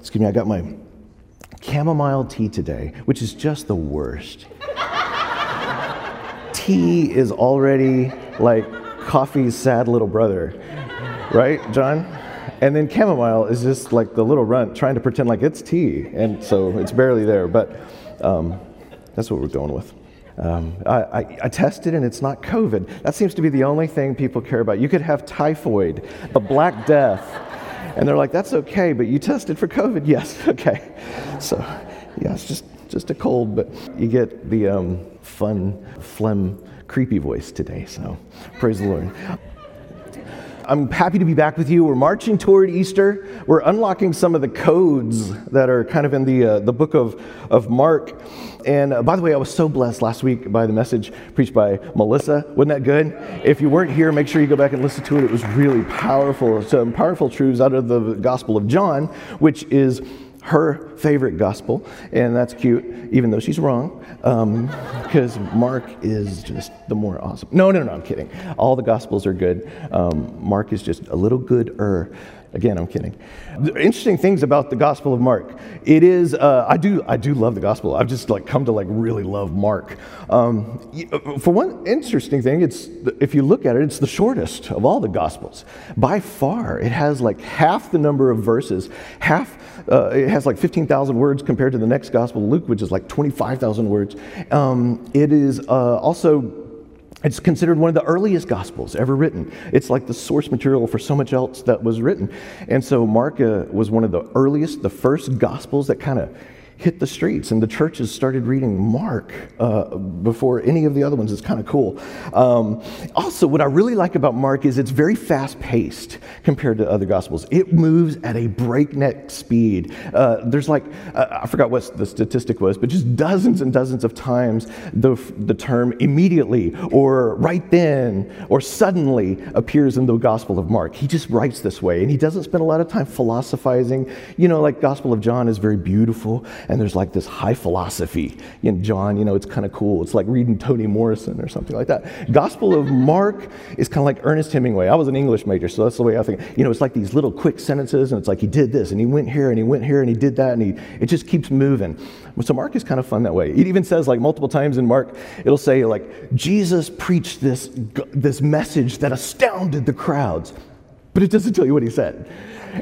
excuse me, I got my chamomile tea today, which is just the worst. tea is already like coffee's sad little brother, right, John? And then chamomile is just like the little runt trying to pretend like it's tea, and so it's barely there, but um, that's what we're going with. Um, I, I, I, tested and it's not COVID. That seems to be the only thing people care about. You could have typhoid, the Black Death, and they're like, that's okay, but you tested for COVID? Yes, okay. So, yeah, it's just, just a cold, but you get the um, fun, phlegm, creepy voice today, so praise the Lord. I'm happy to be back with you. We're marching toward Easter. We're unlocking some of the codes that are kind of in the, uh, the book of, of Mark. And uh, by the way, I was so blessed last week by the message preached by Melissa. Wasn't that good? If you weren't here, make sure you go back and listen to it. It was really powerful. Some powerful truths out of the Gospel of John, which is her favorite gospel, and that's cute, even though she's wrong, because um, Mark is just the more awesome. No, no, no, I'm kidding. All the gospels are good. Um, Mark is just a little gooder. Again, I'm kidding. The interesting things about the Gospel of Mark. It is, uh, I do, I do love the Gospel. I've just like come to like really love Mark. Um, uh, for one interesting thing, it's if you look at it, it's the shortest of all the Gospels by far. It has like half the number of verses, half. Uh, it has like 15,000 words compared to the next Gospel, Luke, which is like 25,000 words. Um, it is uh, also it's considered one of the earliest gospels ever written. It's like the source material for so much else that was written. And so Mark uh, was one of the earliest, the first gospels that kind of hit the streets, and the churches started reading Mark uh, before any of the other ones. It's kind of cool. Um, also, what I really like about Mark is it's very fast paced compared to other gospels. It moves at a breakneck speed. Uh, there's like, uh, I forgot what the statistic was, but just dozens and dozens of times the, the term immediately or right then or suddenly appears in the Gospel of Mark. He just writes this way, and he doesn't spend a lot of time philosophizing. You know, like Gospel of John is very beautiful and there's like this high philosophy in John. You know, it's kind of cool. It's like reading Toni Morrison or something like that. Gospel of Mark is kind of like Ernest Hemingway. I was an English major, so that's the way I think. You know, it's like these little quick sentences, and it's like he did this, and he went here, and he went here, and he did that, and he it just keeps moving. So Mark is kind of fun that way. It even says like multiple times in Mark, it'll say like Jesus preached this this message that astounded the crowds, but it doesn't tell you what he said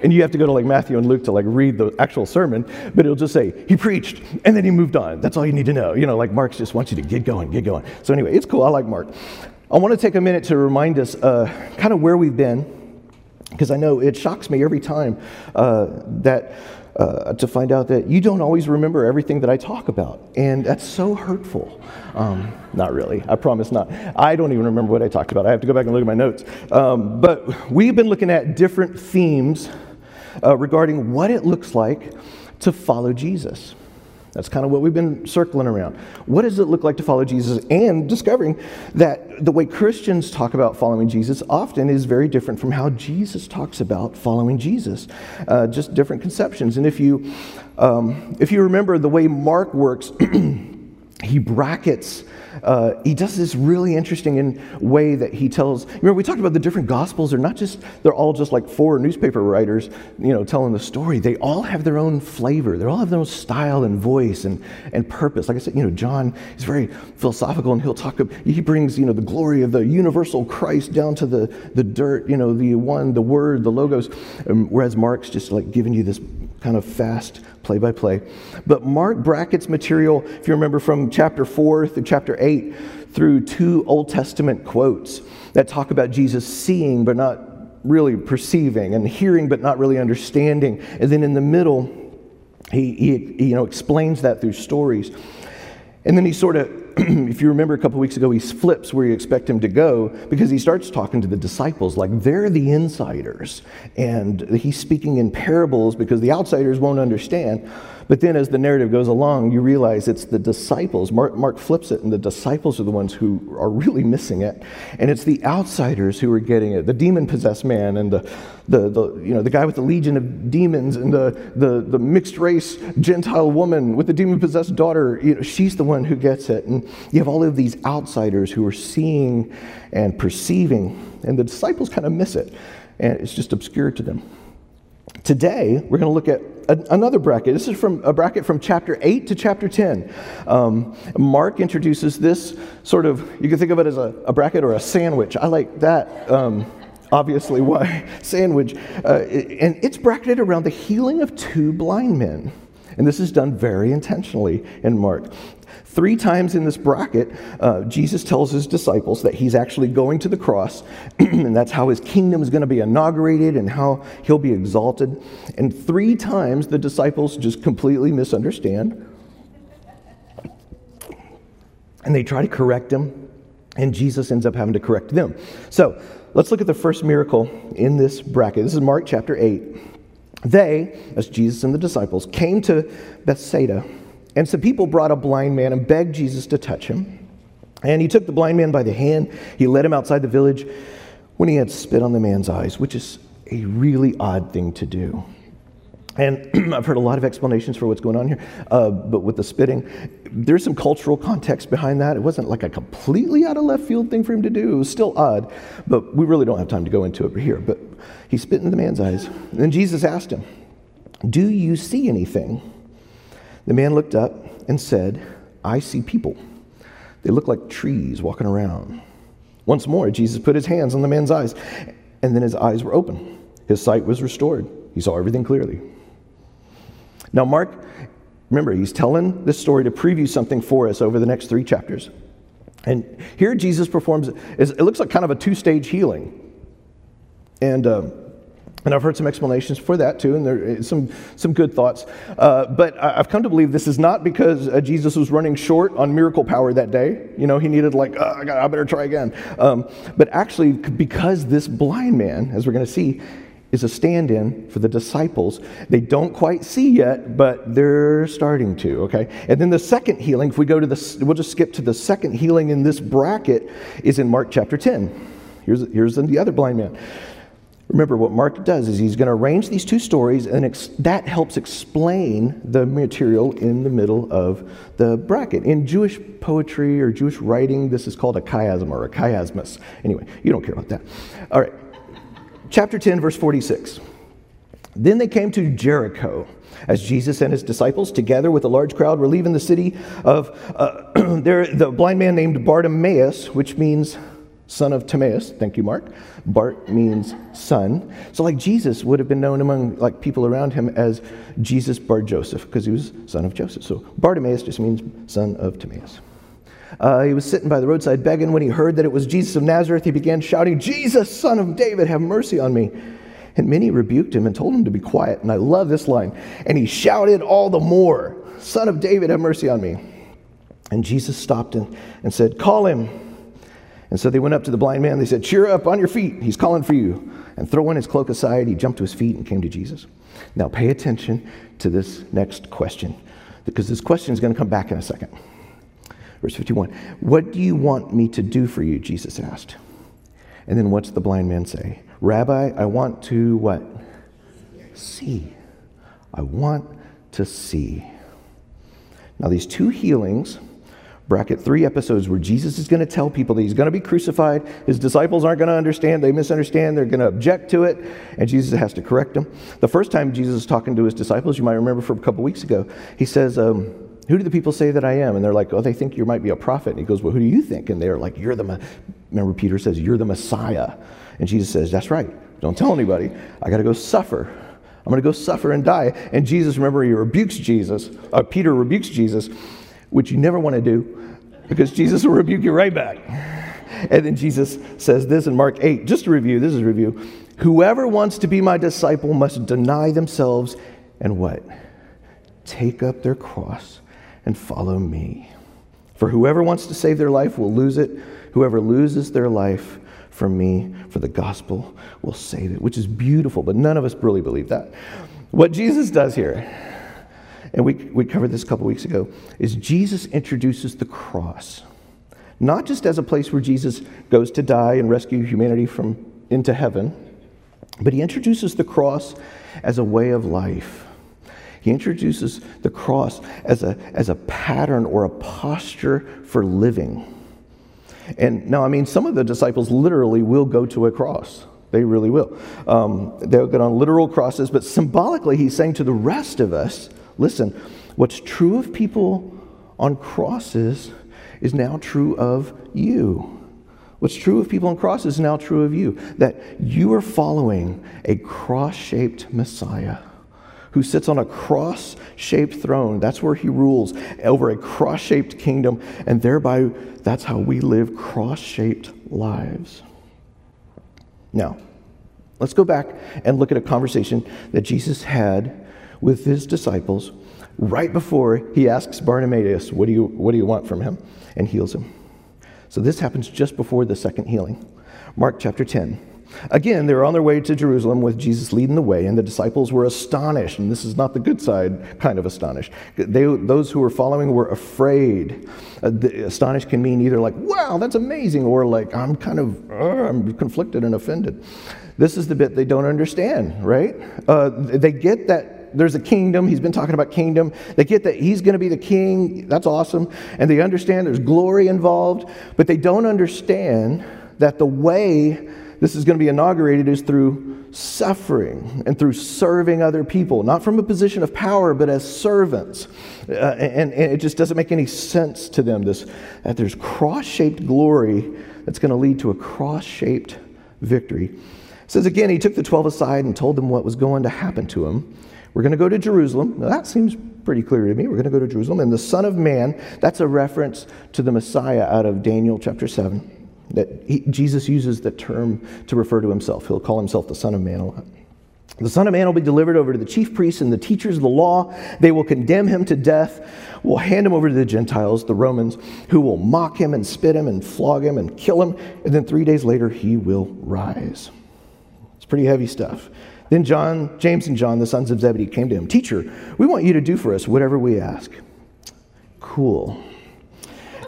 and you have to go to like Matthew and Luke to like read the actual sermon, but it'll just say he preached and then he moved on. That's all you need to know. You know, like Mark's just wants you to get going, get going. So anyway, it's cool. I like Mark. I want to take a minute to remind us uh, kind of where we've been, because I know it shocks me every time uh, that uh, to find out that you don't always remember everything that I talk about. And that's so hurtful. Um, not really, I promise not. I don't even remember what I talked about. I have to go back and look at my notes. Um, but we've been looking at different themes uh, regarding what it looks like to follow Jesus. That's kind of what we've been circling around. What does it look like to follow Jesus? And discovering that the way Christians talk about following Jesus often is very different from how Jesus talks about following Jesus. Uh, just different conceptions. And if you, um, if you remember the way Mark works, he brackets uh, he does this really interesting in way that he tells. Remember, we talked about the different gospels. They're not just they're all just like four newspaper writers, you know, telling the story. They all have their own flavor. They all have their own style and voice and and purpose. Like I said, you know, John is very philosophical, and he'll talk. He brings you know the glory of the universal Christ down to the the dirt. You know, the one, the word, the logos. Um, whereas Mark's just like giving you this kind of fast play by play. But Mark brackets material, if you remember from chapter 4 through chapter 8, through two Old Testament quotes that talk about Jesus seeing but not really perceiving and hearing but not really understanding. And then in the middle, he, he you know, explains that through stories. And then he sort of if you remember a couple weeks ago, he flips where you expect him to go because he starts talking to the disciples like they're the insiders. And he's speaking in parables because the outsiders won't understand. But then as the narrative goes along, you realize it's the disciples. Mark, Mark, flips it, and the disciples are the ones who are really missing it. And it's the outsiders who are getting it the demon possessed man, and the, the, the, you know, the guy with the legion of demons, and the, the, the mixed race Gentile woman with the demon possessed daughter. You know, she's the one who gets it. And you have all of these outsiders who are seeing and perceiving, and the disciples kind of miss it. And it's just obscure to them. Today, we're going to look at another bracket. This is from a bracket from chapter 8 to chapter 10. Um, Mark introduces this sort of, you can think of it as a, a bracket or a sandwich. I like that. Um, obviously, why sandwich? Uh, and it's bracketed around the healing of two blind men. And this is done very intentionally in Mark. Three times in this bracket, uh, Jesus tells his disciples that he's actually going to the cross, and that's how his kingdom is going to be inaugurated and how he'll be exalted. And three times the disciples just completely misunderstand. And they try to correct him, and Jesus ends up having to correct them. So let's look at the first miracle in this bracket. This is Mark chapter 8. They, as Jesus and the disciples, came to Bethsaida and some people brought a blind man and begged Jesus to touch him. And he took the blind man by the hand. He led him outside the village when he had spit on the man's eyes, which is a really odd thing to do. And I've heard a lot of explanations for what's going on here, uh, but with the spitting, there's some cultural context behind that. It wasn't like a completely out of left field thing for him to do. It was still odd, but we really don't have time to go into it here. But he spit in the man's eyes. And then Jesus asked him, Do you see anything? The man looked up and said, I see people. They look like trees walking around. Once more, Jesus put his hands on the man's eyes, and then his eyes were open. His sight was restored. He saw everything clearly. Now, Mark, remember, he's telling this story to preview something for us over the next three chapters. And here Jesus performs, it looks like kind of a two stage healing. And uh, and I've heard some explanations for that too, and there are some, some good thoughts. Uh, but I've come to believe this is not because uh, Jesus was running short on miracle power that day. You know, he needed, like, oh, I, I better try again. Um, but actually, because this blind man, as we're going to see, is a stand in for the disciples. They don't quite see yet, but they're starting to, okay? And then the second healing, if we go to the, we'll just skip to the second healing in this bracket, is in Mark chapter 10. Here's, here's the other blind man. Remember, what Mark does is he's going to arrange these two stories, and ex- that helps explain the material in the middle of the bracket. In Jewish poetry or Jewish writing, this is called a chiasm or a chiasmus. Anyway, you don't care about that. All right. Chapter 10, verse 46. Then they came to Jericho. As Jesus and his disciples, together with a large crowd, were leaving the city of uh, there, the blind man named Bartimaeus, which means son of Timaeus. Thank you, Mark. Bart means son. So, like Jesus would have been known among like people around him as Jesus Bar Joseph because he was son of Joseph. So Bartimaeus just means son of Timaeus. Uh, he was sitting by the roadside begging. When he heard that it was Jesus of Nazareth, he began shouting, Jesus, son of David, have mercy on me. And many rebuked him and told him to be quiet. And I love this line. And he shouted all the more, Son of David, have mercy on me. And Jesus stopped and, and said, Call him. And so they went up to the blind man. They said, Cheer up, on your feet. He's calling for you. And throwing his cloak aside, he jumped to his feet and came to Jesus. Now, pay attention to this next question, because this question is going to come back in a second. Verse 51 What do you want me to do for you? Jesus asked. And then what's the blind man say? Rabbi, I want to what? See. I want to see. Now, these two healings bracket three episodes where Jesus is going to tell people that he's going to be crucified. His disciples aren't going to understand. They misunderstand. They're going to object to it. And Jesus has to correct them. The first time Jesus is talking to his disciples, you might remember from a couple weeks ago, he says, um, Who do the people say that I am? And they're like, Oh, they think you might be a prophet. And he goes, Well, who do you think? And they're like, You're the, remember, Peter says, You're the Messiah. And Jesus says, That's right. Don't tell anybody. I got to go suffer. I'm going to go suffer and die. And Jesus, remember, he rebukes Jesus. Uh, Peter rebukes Jesus, which you never want to do because Jesus will rebuke you right back. And then Jesus says this in Mark 8, just to review, this is review. Whoever wants to be my disciple must deny themselves and what? Take up their cross and follow me. For whoever wants to save their life will lose it. Whoever loses their life for me, for the gospel, will save it, which is beautiful, but none of us really believe that. What Jesus does here and we, we covered this a couple weeks ago, is Jesus introduces the cross. Not just as a place where Jesus goes to die and rescue humanity from into heaven, but he introduces the cross as a way of life. He introduces the cross as a, as a pattern or a posture for living. And now, I mean, some of the disciples literally will go to a cross. They really will. Um, they'll get on literal crosses, but symbolically, he's saying to the rest of us listen, what's true of people on crosses is now true of you. What's true of people on crosses is now true of you. That you are following a cross shaped Messiah who sits on a cross shaped throne. That's where he rules over a cross shaped kingdom, and thereby that's how we live cross shaped lives. Now, let's go back and look at a conversation that Jesus had with his disciples right before he asks Bartimaeus, What do you, what do you want from him? and heals him. So this happens just before the second healing. Mark chapter 10. Again, they were on their way to Jerusalem with Jesus leading the way, and the disciples were astonished. And this is not the good side kind of astonished. They, those who were following were afraid. Uh, astonished can mean either like, wow, that's amazing, or like, I'm kind of, uh, I'm conflicted and offended. This is the bit they don't understand, right? Uh, they get that there's a kingdom. He's been talking about kingdom. They get that he's going to be the king. That's awesome. And they understand there's glory involved, but they don't understand that the way this is going to be inaugurated is through suffering and through serving other people, not from a position of power, but as servants. Uh, and, and, it just doesn't make any sense to them this, that there's cross shaped glory that's going to lead to a cross shaped victory. It says again, he took the 12 aside and told them what was going to happen to him. We're going to go to Jerusalem. Now, that seems pretty clear to me. We're going to go to Jerusalem. And the Son of Man, that's a reference to the Messiah out of Daniel chapter 7. That he, Jesus uses the term to refer to himself. He'll call himself the Son of Man a lot. The Son of Man will be delivered over to the chief priests and the teachers of the law. They will condemn him to death, will hand him over to the Gentiles, the Romans, who will mock him and spit him and flog him and kill him. And then three days later, he will rise. It's pretty heavy stuff. Then John, James and John, the sons of Zebedee, came to him. Teacher, we want you to do for us whatever we ask. Cool.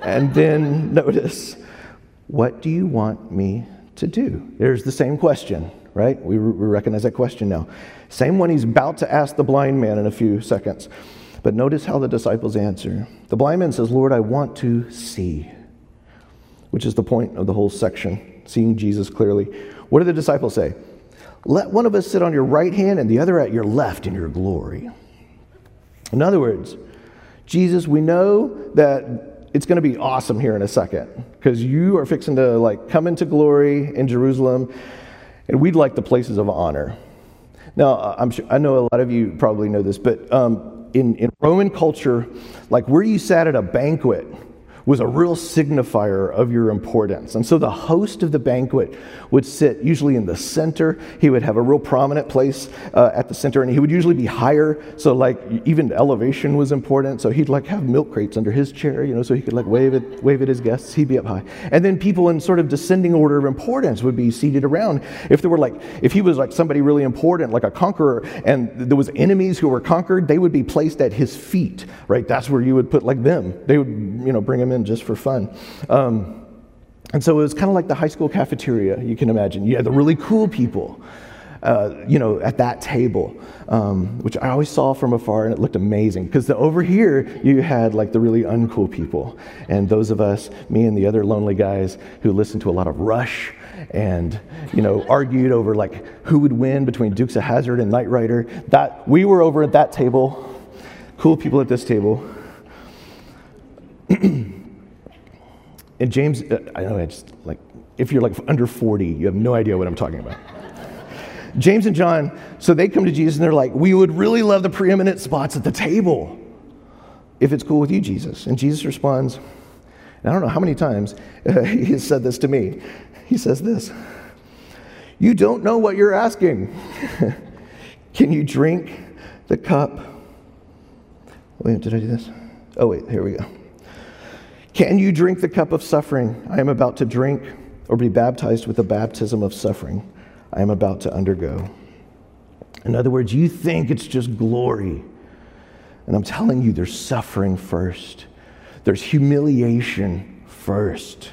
And then notice what do you want me to do? There's the same question, right? We, we recognize that question now. Same one he's about to ask the blind man in a few seconds. But notice how the disciples answer. The blind man says, Lord, I want to see, which is the point of the whole section, seeing Jesus clearly. What do the disciples say? Let one of us sit on your right hand and the other at your left in your glory. In other words, Jesus, we know that it's going to be awesome here in a second because you are fixing to like come into glory in Jerusalem, and we'd like the places of honor. Now, I'm sure, I know a lot of you probably know this, but um, in, in Roman culture, like where you sat at a banquet was a real signifier of your importance. And so the host of the banquet would sit usually in the center. He would have a real prominent place uh, at the center, and he would usually be higher. So, like, even elevation was important. So, he'd like have milk crates under his chair, you know, so he could like wave it, wave at his guests. He'd be up high. And then people in sort of descending order of importance would be seated around. If there were like, if he was like somebody really important, like a conqueror, and there was enemies who were conquered, they would be placed at his feet, right? That's where you would put like them. They would, you know, bring him in just for fun. Um, and so it was kind of like the high school cafeteria, you can imagine. You had the really cool people, uh, you know, at that table, um, which I always saw from afar and it looked amazing. Because over here, you had like the really uncool people. And those of us, me and the other lonely guys who listened to a lot of Rush and, you know, argued over like who would win between Dukes of Hazzard and Knight Rider, that, we were over at that table, cool people at this table. And James, uh, I know it's like, if you're like under 40, you have no idea what I'm talking about. James and John, so they come to Jesus and they're like, We would really love the preeminent spots at the table if it's cool with you, Jesus. And Jesus responds, and I don't know how many times uh, he has said this to me. He says this You don't know what you're asking. Can you drink the cup? Wait, did I do this? Oh, wait, here we go. Can you drink the cup of suffering I am about to drink, or be baptized with the baptism of suffering I am about to undergo? In other words, you think it's just glory. And I'm telling you, there's suffering first, there's humiliation first.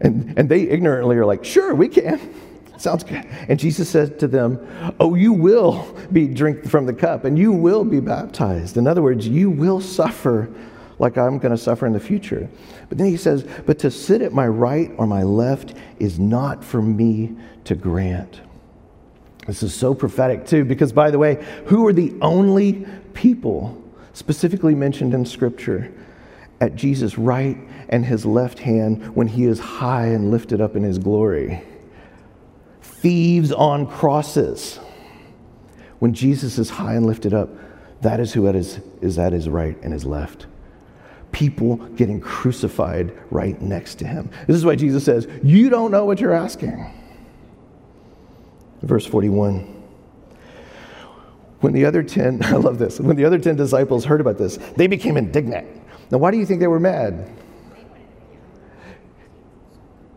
And, and they ignorantly are like, sure, we can. Sounds good. And Jesus said to them, Oh, you will be drink from the cup and you will be baptized. In other words, you will suffer like I'm going to suffer in the future. But then he says, But to sit at my right or my left is not for me to grant. This is so prophetic, too, because by the way, who are the only people specifically mentioned in Scripture at Jesus' right and his left hand when he is high and lifted up in his glory? Thieves on crosses. When Jesus is high and lifted up, that is who is, is at his right and his left people getting crucified right next to him. This is why Jesus says, You don't know what you're asking. Verse 41. When the other 10, I love this, when the other 10 disciples heard about this, they became indignant. Now, why do you think they were mad?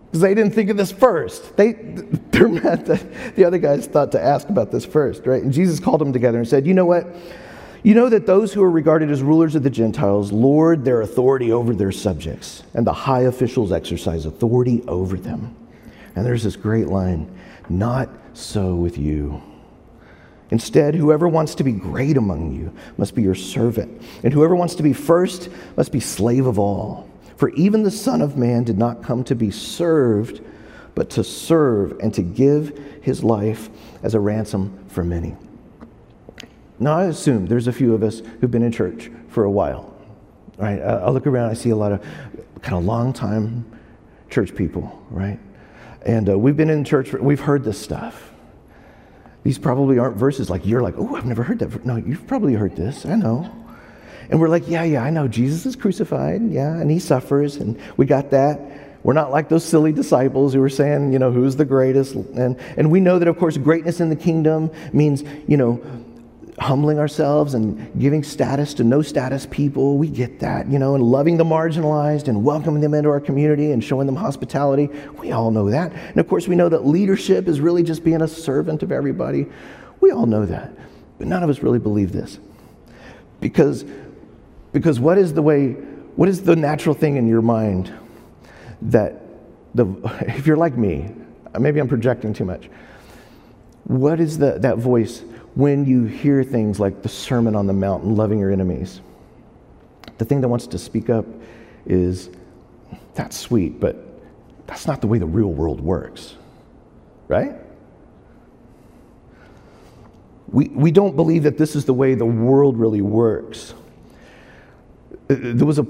Because they didn't think of this first. They, they're mad that the other guys thought to ask about this first, right? And Jesus called them together and said, You know what? You know that those who are regarded as rulers of the Gentiles lord their authority over their subjects, and the high officials exercise authority over them. And there's this great line not so with you. Instead, whoever wants to be great among you must be your servant, and whoever wants to be first must be slave of all. For even the Son of Man did not come to be served, but to serve and to give his life as a ransom for many. Now, I assume there's a few of us who've been in church for a while. Right? I look around, I see a lot of kind of long time church people, right? And uh, we've been in church, we've heard this stuff. These probably aren't verses like you're like, oh, I've never heard that. No, you've probably heard this. I know. And we're like, yeah, yeah, I know. Jesus is crucified, yeah, and he suffers, and we got that. We're not like those silly disciples who were saying, you know, who's the greatest. And, and we know that, of course, greatness in the kingdom means, you know, humbling ourselves and giving status to no status people. We get that, you know, and loving the marginalized and welcoming them into our community and showing them hospitality. We all know that. And of course, we know that leadership is really just being a servant of everybody. We all know that. But none of us really believe this. Because, because what is the way, what is the natural thing in your mind that the, if you're like me, maybe I'm projecting too much. What is the, that voice when you hear things like the Sermon on the Mount and loving your enemies. The thing that wants to speak up is that's sweet, but that's not the way the real world works, right? We, we don't believe that this is the way the world really works. Uh, there was a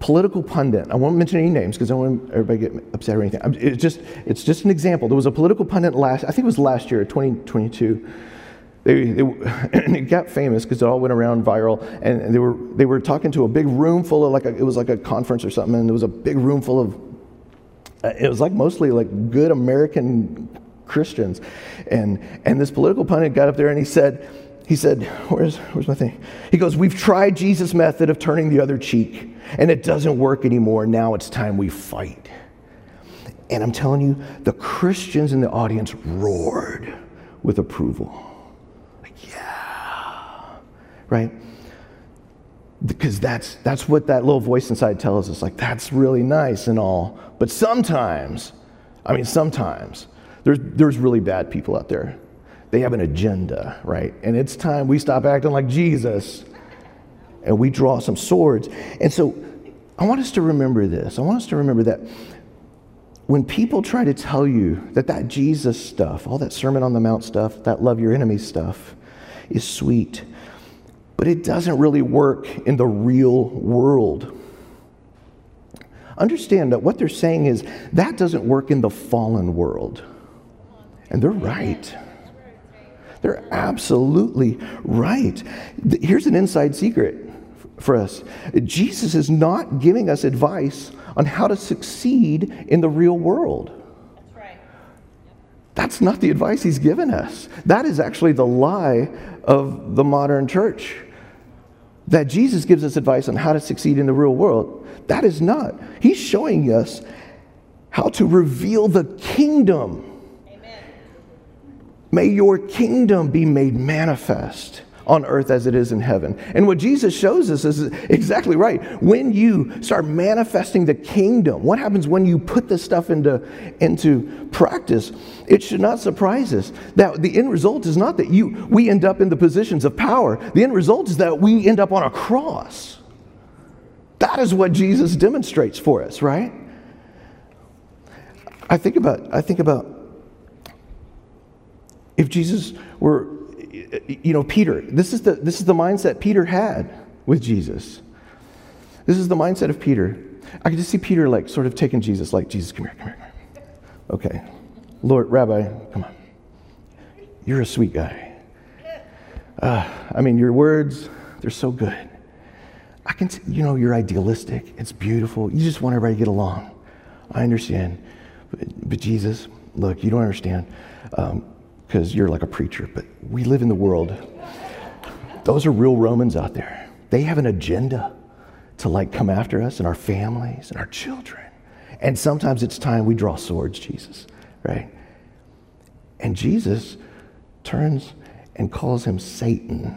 political pundit. I won't mention any names because I don't want everybody to get upset or anything. It's just, it's just an example. There was a political pundit last, I think it was last year, 2022, they, they, and it got famous because it all went around viral. And they were, they were talking to a big room full of like a, it was like a conference or something. And there was a big room full of, uh, it was like mostly like good American Christians. And, and this political pundit got up there and he said, he said, where's, where's my thing? He goes, We've tried Jesus' method of turning the other cheek, and it doesn't work anymore. Now it's time we fight. And I'm telling you, the Christians in the audience roared with approval right? Because that's, that's what that little voice inside tells us. Like, that's really nice and all. But sometimes, I mean, sometimes, there's, there's really bad people out there. They have an agenda, right? And it's time we stop acting like Jesus and we draw some swords. And so I want us to remember this. I want us to remember that when people try to tell you that that Jesus stuff, all that Sermon on the Mount stuff, that love your enemy stuff, is sweet, but it doesn't really work in the real world. Understand that what they're saying is that doesn't work in the fallen world. And they're right. They're absolutely right. Here's an inside secret for us Jesus is not giving us advice on how to succeed in the real world. That's not the advice he's given us. That is actually the lie of the modern church that Jesus gives us advice on how to succeed in the real world. That is not. He's showing us how to reveal the kingdom. Amen. May your kingdom be made manifest on earth as it is in heaven. And what Jesus shows us is exactly right. When you start manifesting the kingdom, what happens when you put this stuff into, into practice? It should not surprise us that the end result is not that you we end up in the positions of power. The end result is that we end up on a cross. That is what Jesus demonstrates for us, right? I think about, I think about if Jesus were, you know, Peter, this is the, this is the mindset Peter had with Jesus. This is the mindset of Peter. I could just see Peter like sort of taking Jesus, like, Jesus, come here, come here, come here. Okay. Lord, Rabbi, come on. You're a sweet guy. Uh, I mean, your words, they're so good. I can, t- you know, you're idealistic. It's beautiful. You just want everybody to get along. I understand. But, but Jesus, look, you don't understand because you're like a preacher, but we live in the world. Those are real Romans out there. They have an agenda to like come after us and our families and our children. And sometimes it's time we draw swords, Jesus, right? And Jesus turns and calls him Satan.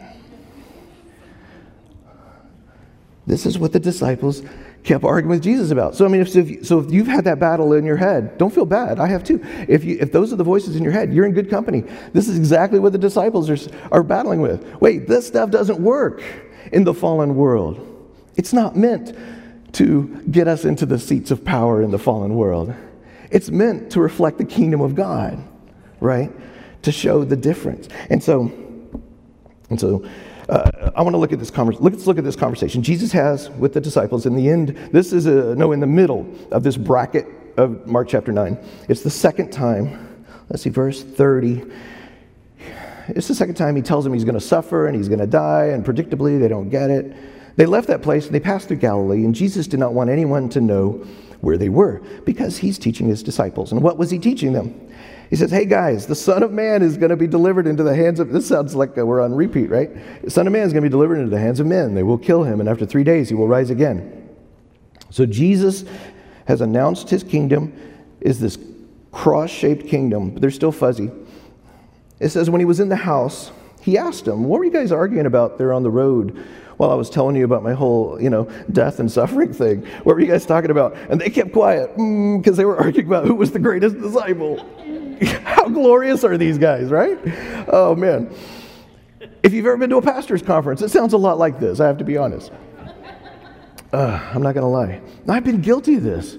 This is what the disciples kept arguing with Jesus about. So I mean, if, if, so if you've had that battle in your head, don't feel bad. I have too. If you, if those are the voices in your head, you're in good company. This is exactly what the disciples are, are battling with. Wait, this stuff doesn't work in the fallen world. It's not meant to get us into the seats of power in the fallen world. It's meant to reflect the kingdom of God, right? To show the difference. And so, and so, uh, I want to look at this conversation. Let's look at this conversation Jesus has with the disciples. In the end, this is a, no, in the middle of this bracket of Mark chapter 9. It's the second time. Let's see, verse 30. It's the second time he tells them he's going to suffer and he's going to die, and predictably, they don't get it. They left that place and they passed through Galilee, and Jesus did not want anyone to know where they were because he's teaching his disciples. And what was he teaching them? He says, Hey guys, the Son of Man is going to be delivered into the hands of, this sounds like uh, we're on repeat, right? The Son of Man is going to be delivered into the hands of men. They will kill him, and after three days he will rise again. So Jesus has announced his kingdom is this cross shaped kingdom, but they're still fuzzy. It says, When he was in the house, he asked them, What were you guys arguing about there on the road while I was telling you about my whole, you know, death and suffering thing. What were you guys talking about? And they kept quiet because mm, they were arguing about who was the greatest disciple. How glorious are these guys, right? Oh, man. If you've ever been to a pastor's conference, it sounds a lot like this, I have to be honest. Uh, I'm not going to lie. I've been guilty of this.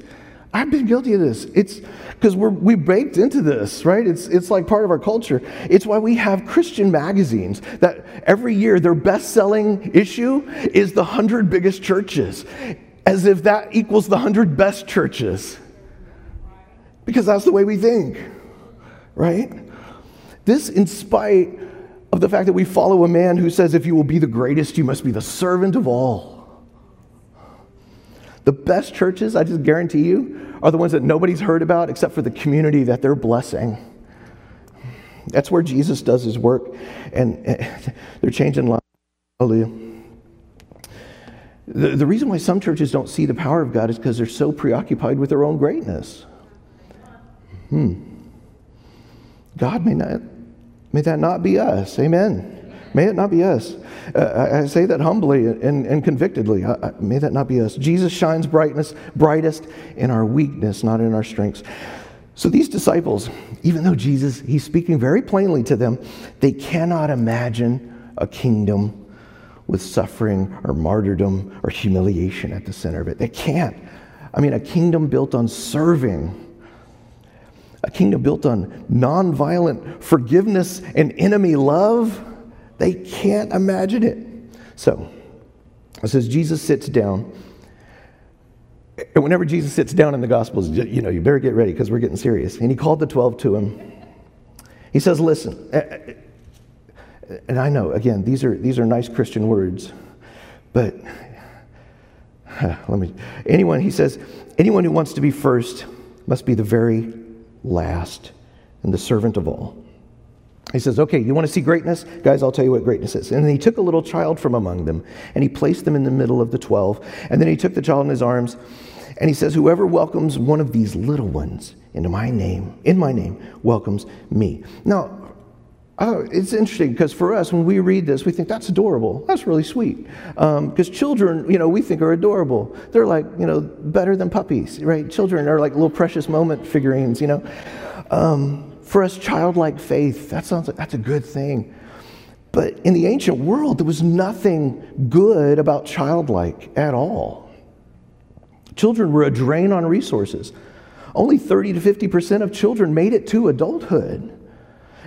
I've been guilty of this. It's because we're we baked into this, right? It's it's like part of our culture. It's why we have Christian magazines that every year their best-selling issue is the hundred biggest churches, as if that equals the hundred best churches. Because that's the way we think, right? This, in spite of the fact that we follow a man who says, if you will be the greatest, you must be the servant of all. The best churches, I just guarantee you, are the ones that nobody's heard about except for the community that they're blessing. That's where Jesus does his work, and they're changing lives. Hallelujah. The, the reason why some churches don't see the power of God is because they're so preoccupied with their own greatness. Hmm. God may not, may that not be us. Amen. May it not be us. Uh, I say that humbly and, and convictedly. May that not be us. Jesus shines brightness, brightest in our weakness, not in our strengths. So these disciples, even though Jesus, he's speaking very plainly to them, they cannot imagine a kingdom with suffering or martyrdom or humiliation at the center of it. They can't. I mean, a kingdom built on serving, a kingdom built on nonviolent forgiveness and enemy love they can't imagine it. So, it says Jesus sits down. And whenever Jesus sits down in the Gospels, you know, you better get ready because we're getting serious. And he called the 12 to him. He says, Listen, and I know, again, these are, these are nice Christian words, but let me, anyone, he says, anyone who wants to be first must be the very last and the servant of all. He says, Okay, you want to see greatness? Guys, I'll tell you what greatness is. And then he took a little child from among them, and he placed them in the middle of the twelve. And then he took the child in his arms, and he says, Whoever welcomes one of these little ones into my name, in my name, welcomes me. Now, it's interesting because for us, when we read this, we think that's adorable. That's really sweet. Because um, children, you know, we think are adorable. They're like, you know, better than puppies, right? Children are like little precious moment figurines, you know. Um, for us, childlike faith, that sounds like that's a good thing. But in the ancient world, there was nothing good about childlike at all. Children were a drain on resources. Only 30 to 50% of children made it to adulthood.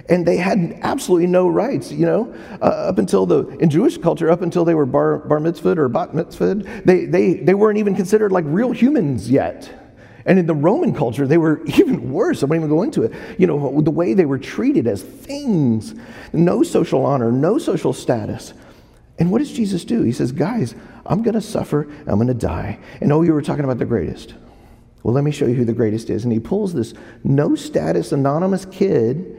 And they had absolutely no rights, you know, uh, up until the, in Jewish culture, up until they were bar, bar mitzvah or bat mitzvah, they, they, they weren't even considered like real humans yet. And in the Roman culture, they were even worse. I won't even go into it. You know, the way they were treated as things, no social honor, no social status. And what does Jesus do? He says, Guys, I'm going to suffer, I'm going to die. And oh, you were talking about the greatest. Well, let me show you who the greatest is. And he pulls this no status, anonymous kid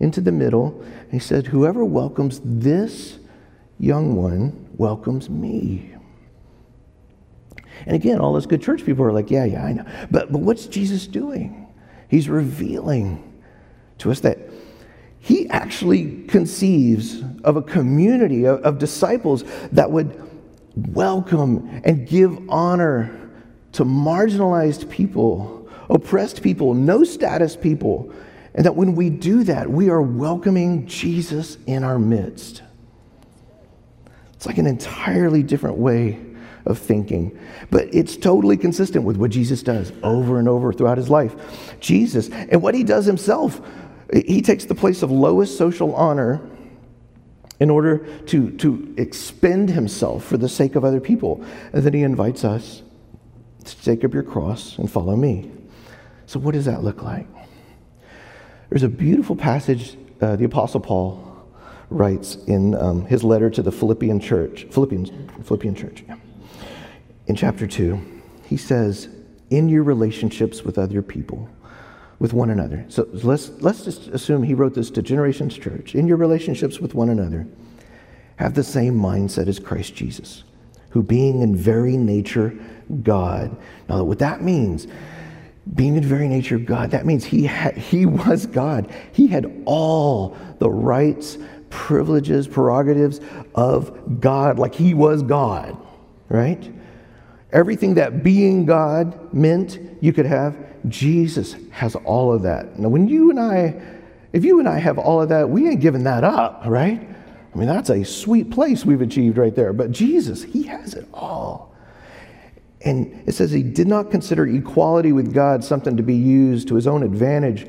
into the middle. And he said, Whoever welcomes this young one welcomes me. And again, all those good church people are like, Yeah, yeah, I know. But, but what's Jesus doing? He's revealing to us that he actually conceives of a community of, of disciples that would welcome and give honor to marginalized people, oppressed people, no status people. And that when we do that, we are welcoming Jesus in our midst. It's like an entirely different way of thinking, but it's totally consistent with what Jesus does over and over throughout his life. Jesus, and what he does himself, he takes the place of lowest social honor in order to, to expend himself for the sake of other people. And then he invites us to take up your cross and follow me. So, what does that look like? There's a beautiful passage uh, the Apostle Paul writes in um, his letter to the Philippian church, Philippians, Philippian church, yeah. In chapter 2. He says, In your relationships with other people, with one another. So let's, let's just assume he wrote this to Generations Church. In your relationships with one another, have the same mindset as Christ Jesus, who being in very nature God. Now, what that means, being in very nature God, that means he, had, he was God. He had all the rights, privileges, prerogatives of God, like he was God, right? Everything that being God meant you could have, Jesus has all of that. Now, when you and I, if you and I have all of that, we ain't giving that up, right? I mean, that's a sweet place we've achieved right there. But Jesus, he has it all. And it says he did not consider equality with God something to be used to his own advantage,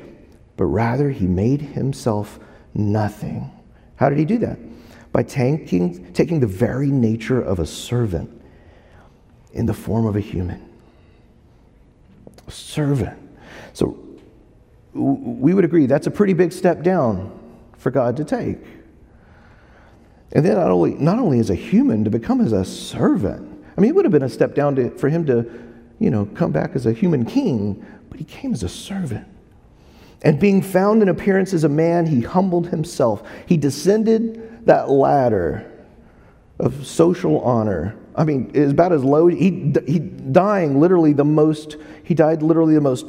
but rather he made himself nothing. How did he do that? By taking, taking the very nature of a servant in the form of a human. A servant. So we would agree that's a pretty big step down for God to take. And then not only, not only as a human, to become as a servant. I mean, it would have been a step down to, for him to, you know, come back as a human king, but he came as a servant. And being found in appearance as a man, he humbled himself. He descended that ladder of social honor. I mean, it's about as low. He, he dying literally the most, he died literally the most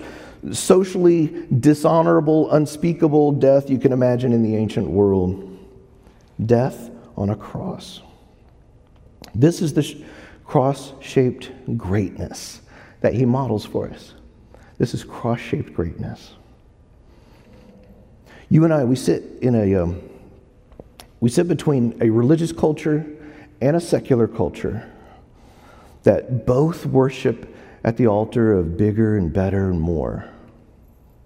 socially dishonorable, unspeakable death you can imagine in the ancient world death on a cross. This is the sh- cross shaped greatness that he models for us. This is cross shaped greatness. You and I, we sit in a, um, we sit between a religious culture and a secular culture that both worship at the altar of bigger and better and more.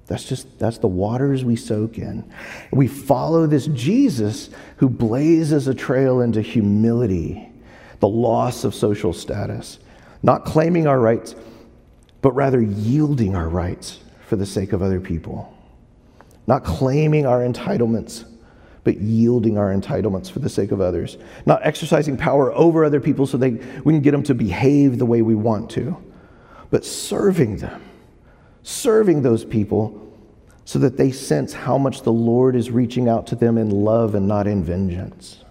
That's just that's the waters we soak in. We follow this Jesus who blazes a trail into humility, the loss of social status, not claiming our rights, but rather yielding our rights for the sake of other people. Not claiming our entitlements, but yielding our entitlements for the sake of others. Not exercising power over other people so they, we can get them to behave the way we want to, but serving them serving those people so that they sense how much the Lord is reaching out to them in love and not in vengeance.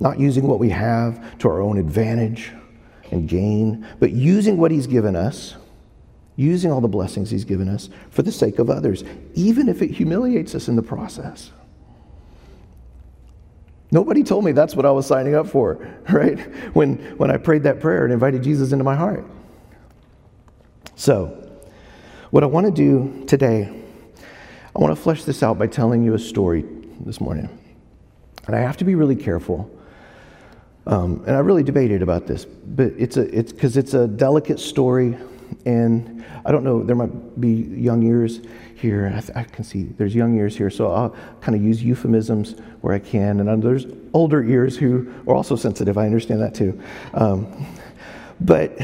Not using what we have to our own advantage and gain, but using what He's given us, using all the blessings He's given us for the sake of others, even if it humiliates us in the process. Nobody told me that's what I was signing up for, right? When, when I prayed that prayer and invited Jesus into my heart. So, what I want to do today, I want to flesh this out by telling you a story this morning. And I have to be really careful Um, and I really debated about this, but it's a it's because it's a delicate story, and I don't know. There might be young ears here. I, th- I can see there's young ears here, so I'll kind of use euphemisms where I can. And there's older ears who are also sensitive. I understand that too. Um, but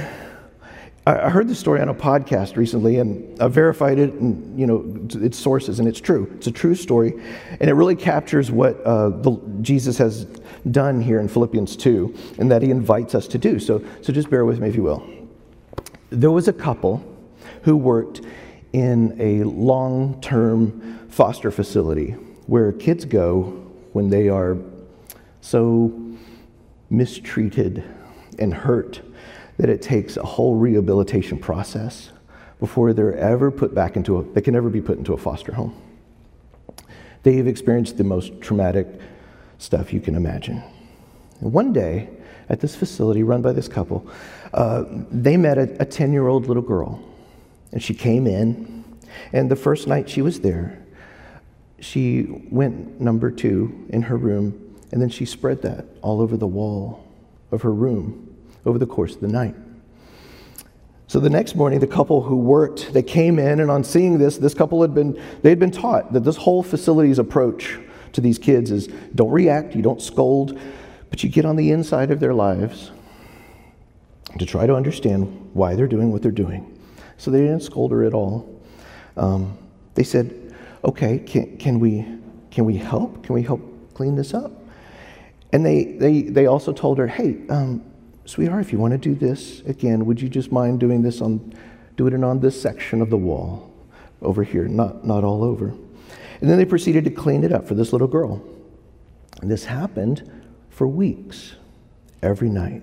I heard the story on a podcast recently, and I verified it, and you know its sources, and it's true. It's a true story, and it really captures what uh, the, Jesus has done here in Philippians 2 and that he invites us to do. So, so just bear with me if you will. There was a couple who worked in a long term foster facility where kids go when they are so mistreated and hurt that it takes a whole rehabilitation process before they're ever put back into a, they can never be put into a foster home. They have experienced the most traumatic stuff you can imagine. And one day, at this facility run by this couple, uh, they met a 10 year old little girl. And she came in, and the first night she was there, she went number two in her room, and then she spread that all over the wall of her room over the course of the night. So the next morning, the couple who worked, they came in, and on seeing this, this couple had been, they had been taught that this whole facility's approach to these kids is don't react, you don't scold, but you get on the inside of their lives to try to understand why they're doing what they're doing. So they didn't scold her at all. Um, they said, okay, can, can, we, can we help? Can we help clean this up? And they, they, they also told her, hey, um, sweetheart, if you want to do this again, would you just mind doing this on, do it on this section of the wall over here, not, not all over. And then they proceeded to clean it up for this little girl. And this happened for weeks, every night,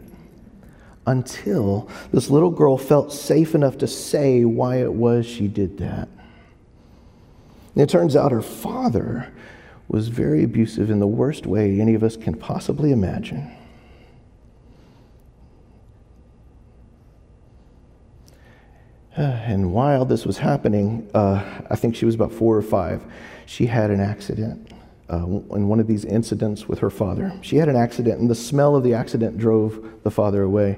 until this little girl felt safe enough to say why it was she did that. And it turns out her father was very abusive in the worst way any of us can possibly imagine. And while this was happening, uh, I think she was about four or five she had an accident uh, in one of these incidents with her father. She had an accident, and the smell of the accident drove the father away.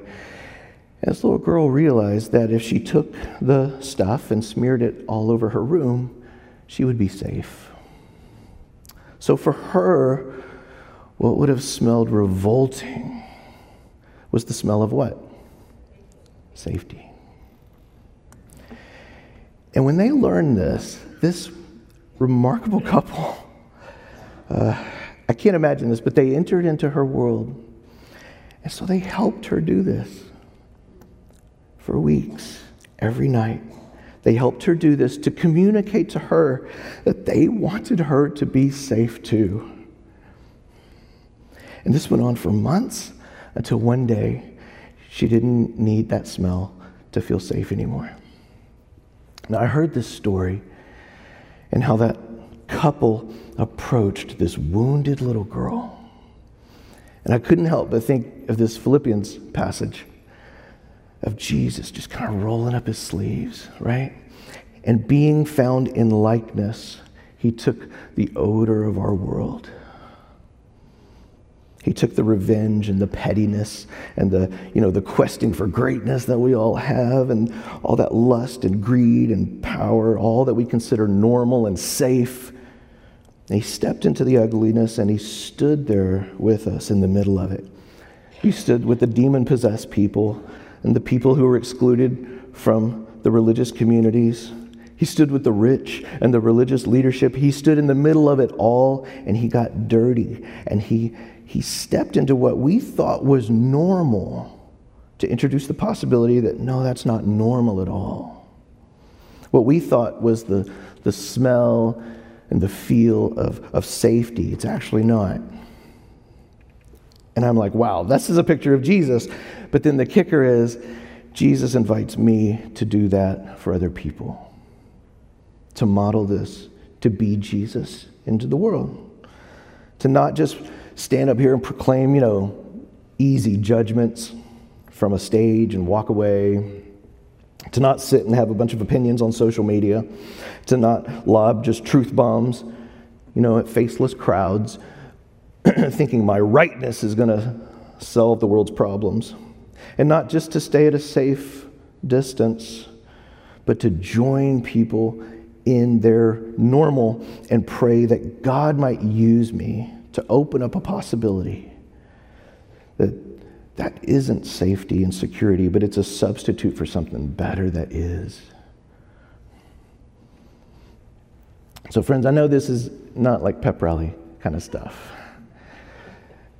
And this little girl realized that if she took the stuff and smeared it all over her room, she would be safe. So for her, what would have smelled revolting was the smell of what? Safety. And when they learned this, this remarkable couple. Uh, I can't imagine this, but they entered into her world. And so they helped her do this for weeks, every night. They helped her do this to communicate to her that they wanted her to be safe too. And this went on for months until one day she didn't need that smell to feel safe anymore. Now, I heard this story and how that couple approached this wounded little girl. And I couldn't help but think of this Philippians passage of Jesus just kind of rolling up his sleeves, right? And being found in likeness, he took the odor of our world he took the revenge and the pettiness and the, you know, the questing for greatness that we all have and all that lust and greed and power, all that we consider normal and safe. He stepped into the ugliness and he stood there with us in the middle of it. He stood with the demon possessed people and the people who were excluded from the religious communities. He stood with the rich and the religious leadership. He stood in the middle of it all and he got dirty and he he stepped into what we thought was normal to introduce the possibility that no, that's not normal at all. What we thought was the, the smell and the feel of, of safety, it's actually not. And I'm like, wow, this is a picture of Jesus. But then the kicker is, Jesus invites me to do that for other people, to model this, to be Jesus into the world, to not just stand up here and proclaim, you know, easy judgments from a stage and walk away, to not sit and have a bunch of opinions on social media, to not lob just truth bombs, you know, at faceless crowds, thinking my rightness is going to solve the world's problems. And not just to stay at a safe distance, but to join people in their normal and pray that God might use me to open up a possibility that that isn't safety and security, but it's a substitute for something better that is. So, friends, I know this is not like pep rally kind of stuff.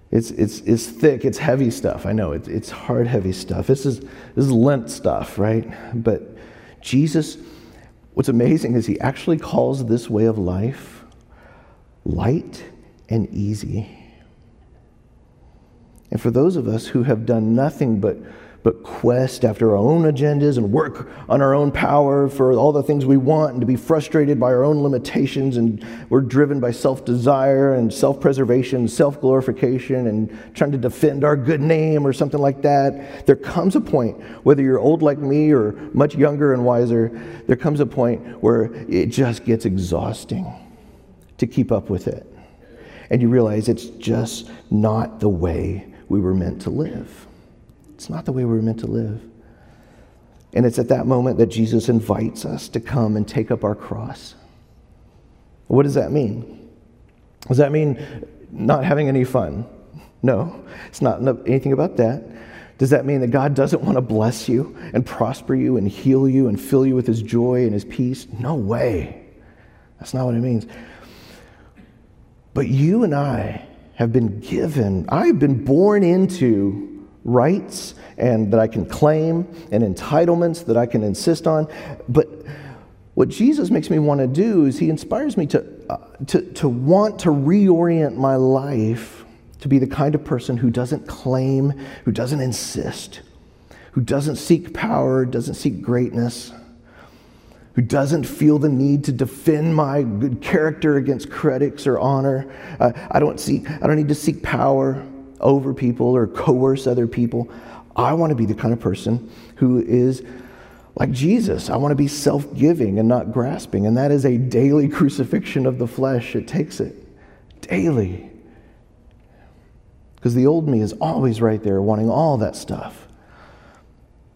It's, it's, it's thick, it's heavy stuff. I know it's, it's hard, heavy stuff. This is, this is Lent stuff, right? But Jesus, what's amazing is he actually calls this way of life light and easy. And for those of us who have done nothing but but quest after our own agendas and work on our own power for all the things we want and to be frustrated by our own limitations and we're driven by self-desire and self-preservation, self-glorification and trying to defend our good name or something like that. There comes a point, whether you're old like me or much younger and wiser, there comes a point where it just gets exhausting to keep up with it. And you realize it's just not the way we were meant to live. It's not the way we were meant to live. And it's at that moment that Jesus invites us to come and take up our cross. What does that mean? Does that mean not having any fun? No, it's not anything about that. Does that mean that God doesn't want to bless you and prosper you and heal you and fill you with his joy and his peace? No way. That's not what it means. But you and I have been given, I've been born into rights and that I can claim and entitlements that I can insist on. But what Jesus makes me want to do is he inspires me to, uh, to, to want to reorient my life to be the kind of person who doesn't claim, who doesn't insist, who doesn't seek power, doesn't seek greatness, who doesn't feel the need to defend my good character against critics or honor. Uh, I, don't seek, I don't need to seek power over people or coerce other people. I want to be the kind of person who is like Jesus. I want to be self giving and not grasping. And that is a daily crucifixion of the flesh. It takes it daily. Because the old me is always right there wanting all that stuff.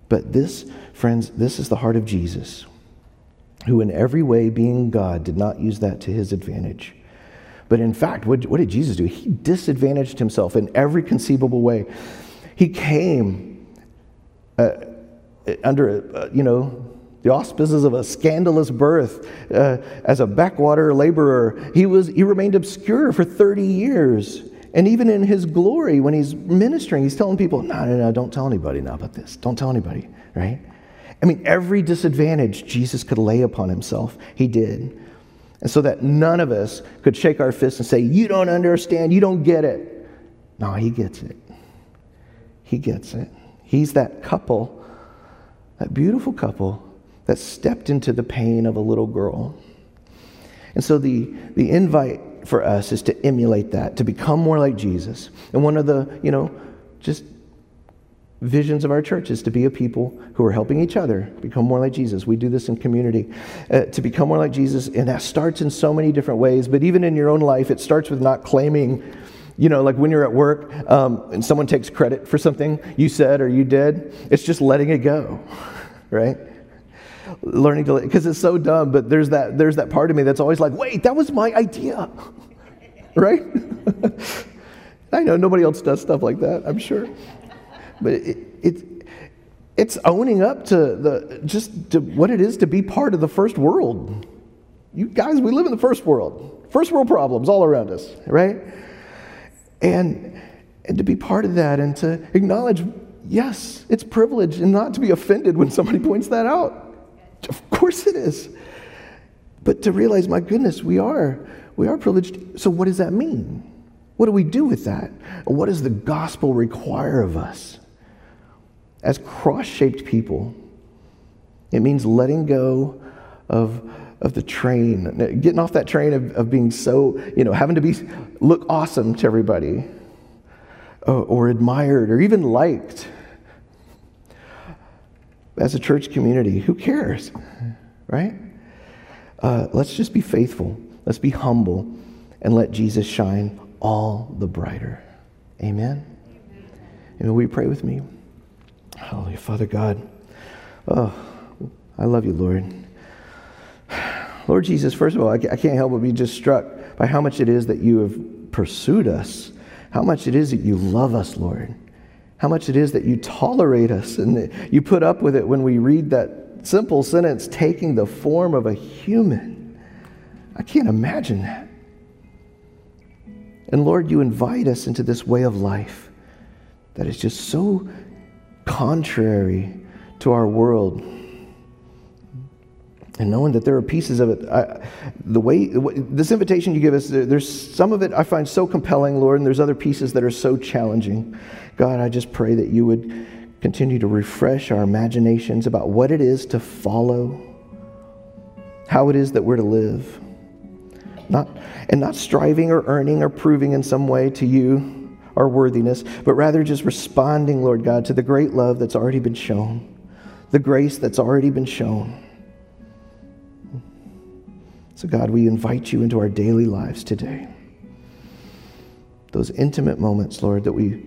But this, friends, this is the heart of Jesus, who in every way, being God, did not use that to his advantage. But in fact, what, what did Jesus do? He disadvantaged himself in every conceivable way. He came uh, under, uh, you know, the auspices of a scandalous birth uh, as a backwater laborer. He, was, he remained obscure for 30 years. And even in his glory, when he's ministering, he's telling people, no, no, no, don't tell anybody now about this. Don't tell anybody, right? I mean, every disadvantage Jesus could lay upon himself, he did. And so that none of us could shake our fists and say, You don't understand, you don't get it. No, he gets it. He gets it. He's that couple, that beautiful couple that stepped into the pain of a little girl. And so the, the invite for us is to emulate that, to become more like Jesus. And one of the, you know, just visions of our church is to be a people who are helping each other become more like Jesus. We do this in community uh, to become more like Jesus, and that starts in so many different ways. But even in your own life, it starts with not claiming, you know, like when you're at work um, and someone takes credit for something you said or you did, it's just letting it go, right? Learning to, because it's so dumb, but there's that, there's that part of me that's always like, wait, that was my idea, right? I know nobody else does stuff like that, I'm sure. But it, it, it's owning up to the, just to what it is to be part of the first world. You guys, we live in the first world. First world problems all around us, right? And, and to be part of that and to acknowledge, yes, it's privilege and not to be offended when somebody points that out. Of course it is. But to realize, my goodness, we are, we are privileged. So what does that mean? What do we do with that? What does the gospel require of us? As cross shaped people. It means letting go of, of the train, getting off that train of, of being so, you know, having to be look awesome to everybody or, or admired or even liked. As a church community, who cares, right? Uh, let's just be faithful. Let's be humble and let Jesus shine all the brighter. Amen. And will you pray with me? Hallelujah. Father God, oh, I love you, Lord. Lord Jesus, first of all, I can't help but be just struck by how much it is that you have pursued us, how much it is that you love us, Lord, how much it is that you tolerate us and you put up with it when we read that simple sentence, taking the form of a human. I can't imagine that. And Lord, you invite us into this way of life that is just so contrary to our world. And knowing that there are pieces of it, I, the way this invitation you give us, there, there's some of it I find so compelling, Lord, and there's other pieces that are so challenging. God, I just pray that you would continue to refresh our imaginations about what it is to follow, how it is that we're to live. Not, and not striving or earning or proving in some way to you our worthiness, but rather just responding, Lord God, to the great love that's already been shown, the grace that's already been shown. So, God, we invite you into our daily lives today. Those intimate moments, Lord, that we,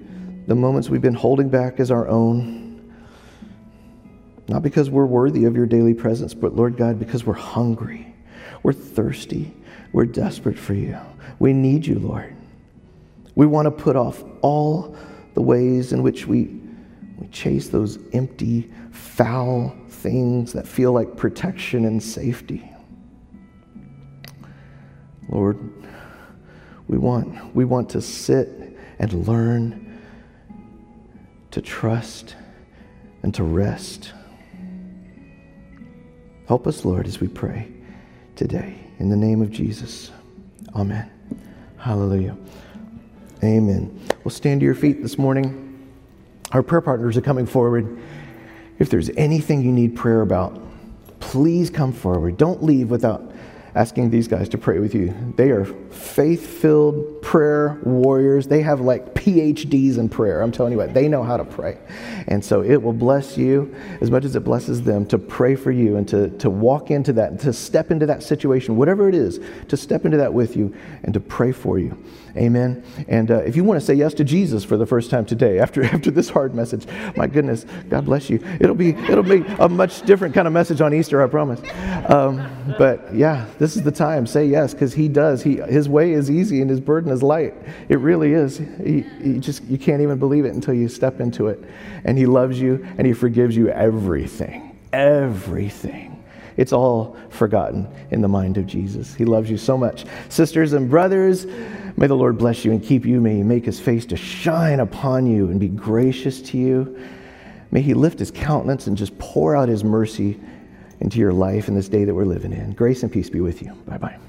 the moments we've been holding back as our own, not because we're worthy of your daily presence, but, Lord God, because we're hungry, we're thirsty, we're desperate for you. We need you, Lord. We want to put off all the ways in which we, we chase those empty, foul things that feel like protection and safety. Lord, we want, we want to sit and learn to trust and to rest. Help us, Lord, as we pray today. In the name of Jesus. Amen. Hallelujah. Amen. We'll stand to your feet this morning. Our prayer partners are coming forward. If there's anything you need prayer about, please come forward. Don't leave without asking these guys to pray with you. They are faith filled prayer warriors. They have like PhDs in prayer. I'm telling you what, they know how to pray. And so it will bless you as much as it blesses them to pray for you and to, to walk into that, to step into that situation, whatever it is, to step into that with you and to pray for you. Amen. And uh, if you want to say yes to Jesus for the first time today, after after this hard message, my goodness, God bless you. It'll be it'll be a much different kind of message on Easter, I promise. Um, but yeah, this is the time. Say yes, because He does. He His way is easy and His burden is light. It really is. You, he just you can't even believe it until you step into it. And He loves you and He forgives you everything, everything. It's all forgotten in the mind of Jesus. He loves you so much. Sisters and brothers, may the Lord bless you and keep you. May He make His face to shine upon you and be gracious to you. May He lift His countenance and just pour out His mercy into your life in this day that we're living in. Grace and peace be with you. Bye bye.